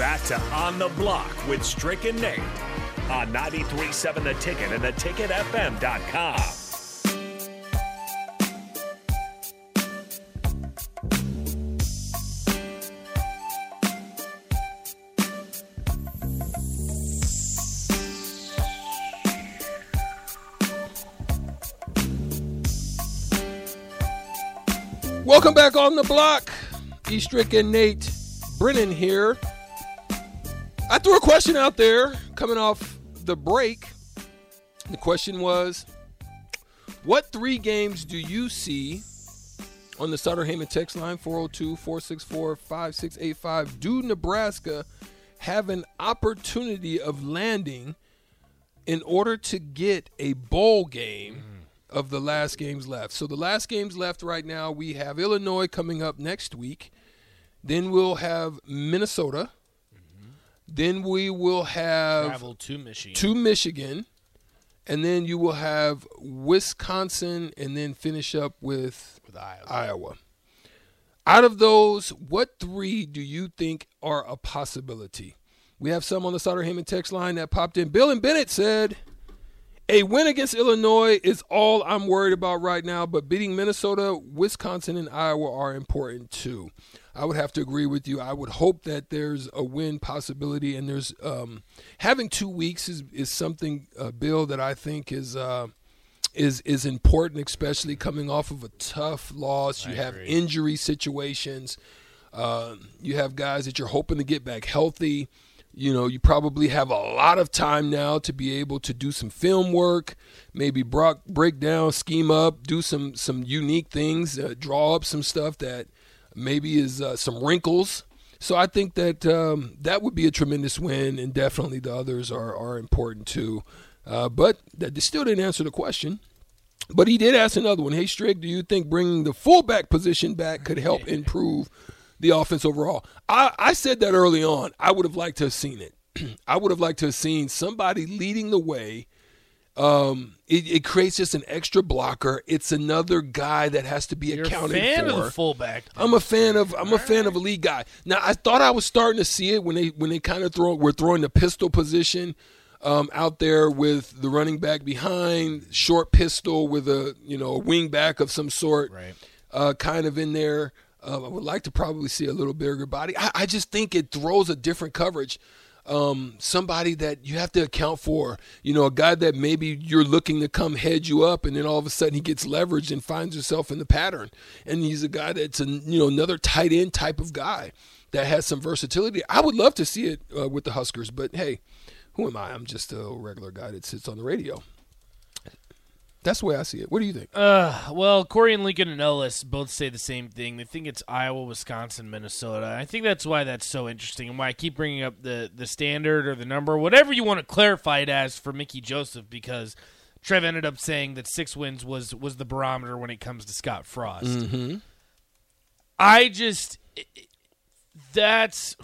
back to On the Block with Strick and Nate on 93.7 The Ticket and theticketfm.com. Welcome back on the block. Eastrick and Nate Brennan here. I threw a question out there coming off the break. The question was What three games do you see on the Sutter Heyman text line 402 464 5685? Do Nebraska have an opportunity of landing in order to get a bowl game? Mm. of the last games left. So the last games left right now, we have Illinois coming up next week. Then we'll have Minnesota. Then we will have Travel to Michigan. to Michigan. And then you will have Wisconsin and then finish up with with Iowa. Iowa. Out of those, what three do you think are a possibility? We have some on the Sutter Heyman text line that popped in. Bill and Bennett said, a win against Illinois is all I'm worried about right now, but beating Minnesota, Wisconsin, and Iowa are important too. I would have to agree with you. I would hope that there's a win possibility, and there's um, having two weeks is is something, uh, Bill, that I think is uh, is is important, especially coming off of a tough loss. You I have agree. injury situations. Um, you have guys that you're hoping to get back healthy. You know, you probably have a lot of time now to be able to do some film work, maybe brock, break down, scheme up, do some some unique things, uh, draw up some stuff that maybe is uh, some wrinkles. So I think that um, that would be a tremendous win, and definitely the others are are important too. Uh, but that still didn't answer the question. But he did ask another one. Hey, Strick, do you think bringing the fullback position back could help improve the offense overall? I, I said that early on. I would have liked to have seen it. I would have liked to have seen somebody leading the way. Um, it, it creates just an extra blocker. It's another guy that has to be You're a accounted fan for. of the fullback. I'm a fan of I'm a fan of a lead guy. Now I thought I was starting to see it when they when they kind of throw were throwing the pistol position um, out there with the running back behind, short pistol with a you know a wing back of some sort, Right. uh, kind of in there. Um, I would like to probably see a little bigger body. I, I just think it throws a different coverage. Um, somebody that you have to account for, you know, a guy that maybe you're looking to come head you up, and then all of a sudden he gets leveraged and finds himself in the pattern. And he's a guy that's a you know another tight end type of guy that has some versatility. I would love to see it uh, with the Huskers, but hey, who am I? I'm just a regular guy that sits on the radio. That's the way I see it. What do you think? Uh, well, Corey and Lincoln and Ellis both say the same thing. They think it's Iowa, Wisconsin, Minnesota. I think that's why that's so interesting and why I keep bringing up the, the standard or the number, whatever you want to clarify it as for Mickey Joseph, because Trev ended up saying that six wins was, was the barometer when it comes to Scott Frost. Mm-hmm. I just. That's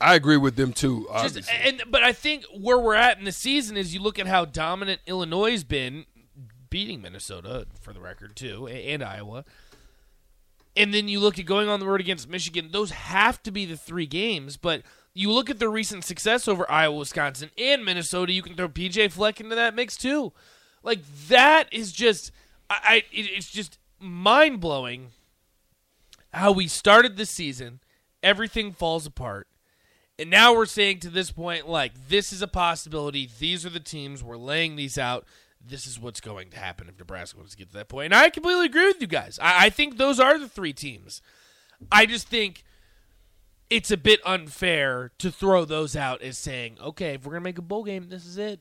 I agree with them too. just and but I think where we're at in the season is you look at how dominant Illinois has been, beating Minnesota for the record too, and Iowa. And then you look at going on the road against Michigan. Those have to be the three games. But you look at the recent success over Iowa, Wisconsin, and Minnesota. You can throw PJ Fleck into that mix too. Like that is just, I, I it's just mind blowing how we started the season. Everything falls apart. And now we're saying to this point, like, this is a possibility. These are the teams. We're laying these out. This is what's going to happen if Nebraska wants to get to that point. And I completely agree with you guys. I, I think those are the three teams. I just think it's a bit unfair to throw those out as saying, okay, if we're going to make a bowl game, this is it.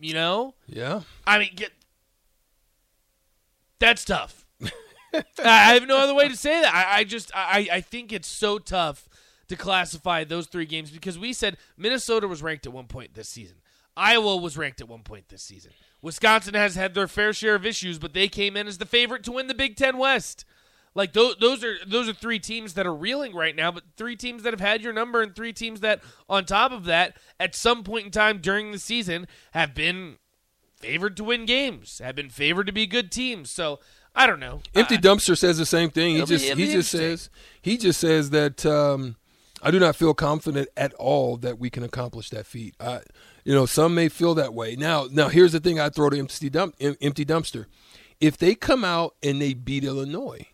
You know? yeah. I mean, get, that's tough. I have no other way to say that. I, I just I, I think it's so tough to classify those three games because we said Minnesota was ranked at one point this season. Iowa was ranked at one point this season. Wisconsin has had their fair share of issues, but they came in as the favorite to win the Big Ten West. Like those, those are those are three teams that are reeling right now, but three teams that have had your number, and three teams that, on top of that, at some point in time during the season, have been favored to win games, have been favored to be good teams. So I don't know. Empty I- dumpster says the same thing. He just he just says he just says that um, I do not feel confident at all that we can accomplish that feat. I, you know, some may feel that way. Now, now here's the thing: I throw to empty dump, empty dumpster. If they come out and they beat Illinois,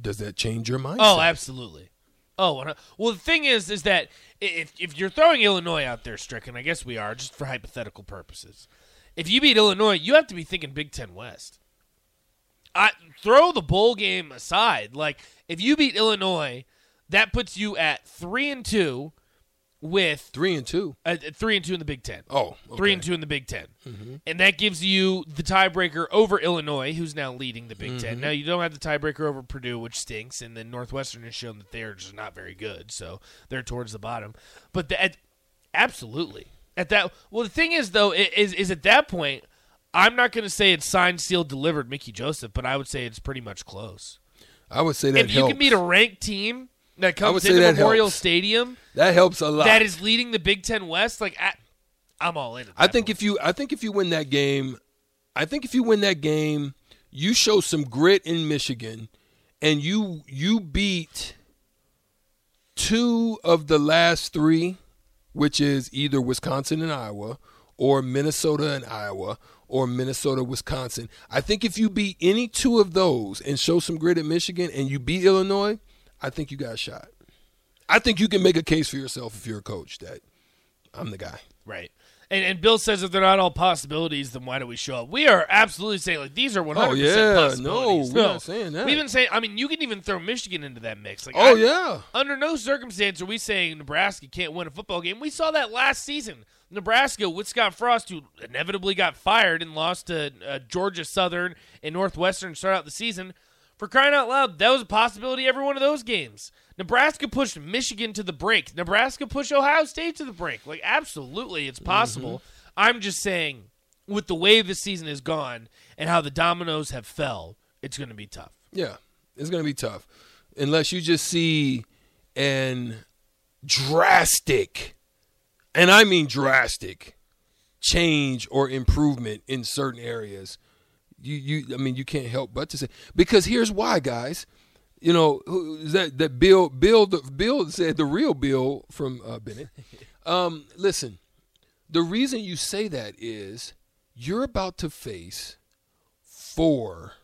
does that change your mind? Oh, absolutely. Oh, well, the thing is, is that if if you're throwing Illinois out there, stricken, I guess we are, just for hypothetical purposes. If you beat Illinois, you have to be thinking Big Ten West. I throw the bowl game aside. Like if you beat Illinois, that puts you at three and two, with three and two. uh, three and two in the Big Ten. Oh, Three okay. and two in the Big 10 and that gives you the tiebreaker over Illinois, who's now leading the Big Mm-hmm. Ten. Now you don't have the tiebreaker over Purdue, which stinks, and then Northwestern has shown that they're just not very good, so they're towards the bottom. But the, at, absolutely at that. Well, the thing is though, is is at that point, I'm not going to say it's signed, sealed, delivered, Mickey Joseph, but I would say it's pretty much close. I would say that if you can beat a ranked team that comes into Memorial helps. Stadium that helps a lot. that is leading the Big Ten West, like I, I'm all in. I think point. if you I think if you win that game, I think if you win that game, you show some grit in Michigan and you you beat two of the last 3, which is either Wisconsin and Iowa or Minnesota and Iowa or Minnesota Wisconsin. I think if you beat any two of those and show some grit at Michigan and you beat Illinois, I think you got a shot. I think you can make a case for yourself if you're a coach that I'm the guy. Right. And, and Bill says if they're not all possibilities, then why do we show up? We are absolutely saying like these are one hundred Oh, yeah. percent No, possibilities. we're not saying that. We've been saying. I mean, you can even throw Michigan into that mix. Like, Oh I- yeah. Under no circumstance are we saying Nebraska can't win a football game. We saw that last season. Nebraska with Scott Frost, who inevitably got fired and lost to uh, Georgia Southern and Northwestern to start out the season. For crying out loud, that was a possibility every one of those games. Nebraska pushed Michigan to the brink. Nebraska pushed Ohio State to the brink. Like, absolutely, it's possible. Mm-hmm. I'm just saying, with the way this season has gone and how the dominoes have fell, it's going to be tough. Yeah. It's gonna be tough. Unless you just see an drastic and I mean drastic change or improvement in certain areas. You you I mean you can't help but to say because here's why, guys. You know, who is that that Bill Bill the Bill said the real Bill from uh, Bennett. Um, listen, the reason you say that is you're about to face four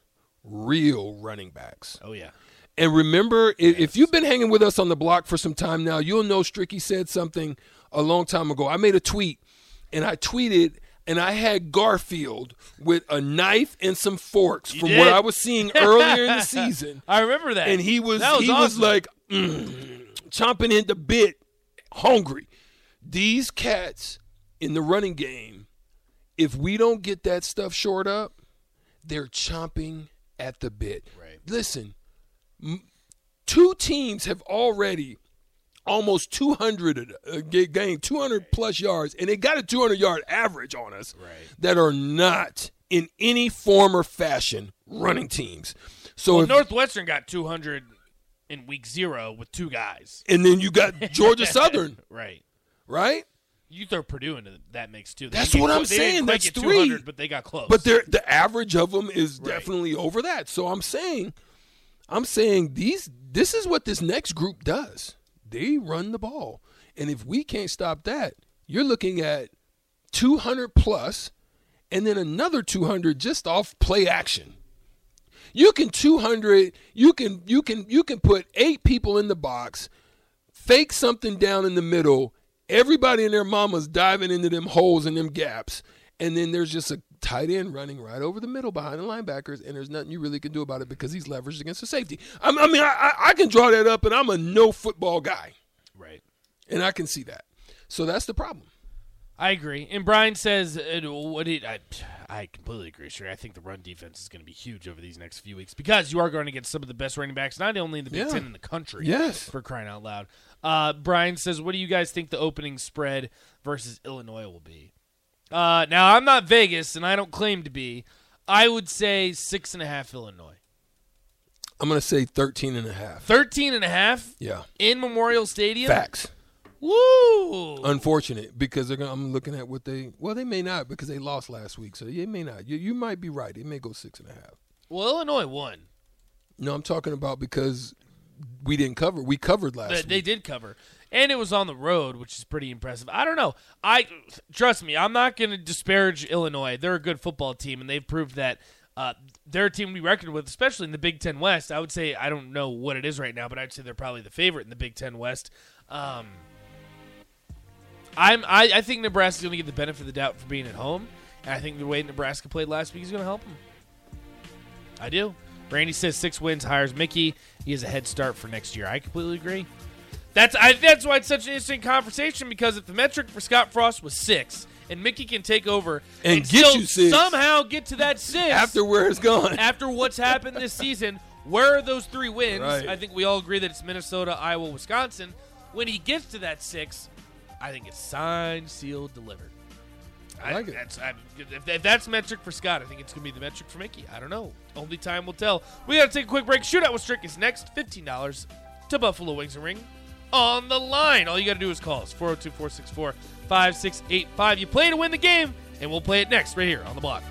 real running backs. Oh, yeah. And remember, i if you've been hanging with us on the block for some time now, you'll know Stricky said something a long time ago. I made a tweet, and I tweeted, and I had Garfield with a knife and some forks from did? what I was seeing earlier in the season, I remember that. and he was, was he was like mm, chomping in the bit, hungry. These cats in the running game, if we don't get that stuff short up, they're chomping at the bit. Right. Listen, m- two teams have already almost 200 uh, gained 200 plus yards, and they got a 200 yard average on us Right. that are not in any form or fashion running teams. So Well, if, Northwestern got 200 in week zero with two guys. and then you got Georgia Southern, Right. right? You throw Purdue into that mix too. They That's what I'm they saying. That's three. 200, but they got close. But they're, the average of them is Right. definitely over that. So I'm saying, I'm saying these. This is what this next group does. They run the ball, and if we can't stop that, you're looking at 200 plus, and then another 200 just off play action. You can 200. You can you can you can put eight people in the box, fake something down in the middle. Everybody and their mamas diving into them holes and them gaps, and then there's just a tight end running right over the middle behind the linebackers, and there's nothing you really can do about it because he's leveraged against the safety. I, I mean, I, I can draw that up, and I'm a no football guy, right. and I can see that. So that's the problem. I agree. And Brian says, uh, "What I? I completely agree, sure. I think the run defense is going to be huge over these next few weeks because you are going to get some of the best running backs, not only in the Big Yeah. Ten in the country. Yes. for crying out loud. Uh, Brian says, "What do you guys think the opening spread versus Illinois will be?" Uh, now I'm not Vegas, and I don't claim to be. I would say six and a half Illinois, I'm gonna say 13 and a half. thirteen and a half Yeah, in Memorial Stadium. facts. Woo! Unfortunate because they're gonna, I'm looking at what they well they may not because they lost last week, so it may not. You you might be right. It may go six and a half. well, Illinois won. No, I'm talking about because we didn't cover. We covered last They, week. they did cover. And it was on the road, which is pretty impressive. I don't know. I trust me, I'm not going to disparage Illinois. They're a good football team, and they've proved that uh, they're a team we reckoned with, especially in the Big Ten West. I would say I don't know what it is right now, but I'd say they're probably the favorite in the Big Ten West. Um, I'm I, I think Nebraska's going to get the benefit of the doubt for being at home, and I think the way Nebraska played last week is going to help them. I do. Randy says six wins hires Mickey. He has a head start for next year. I completely agree. That's I, that's why it's such an interesting conversation because if the metric for Scott Frost was six and Mickey can take over And get still you six. somehow get to that six After where it's gone. after what's happened this season, where are those three wins? Right. I think we all agree that it's Minnesota, Iowa, Wisconsin. When he gets to that six, I think it's signed, sealed, delivered. I like it. That's, I, if, if that's metric for Scott, I think it's going to be the metric for Mickey. I don't know. Only time will tell. We got to take a quick break. Shootout with Strick is next. $15 to Buffalo Wings and Ring on the line. All you got to do is call us 402 464 5685. You play to win the game, and we'll play it next right here on the block.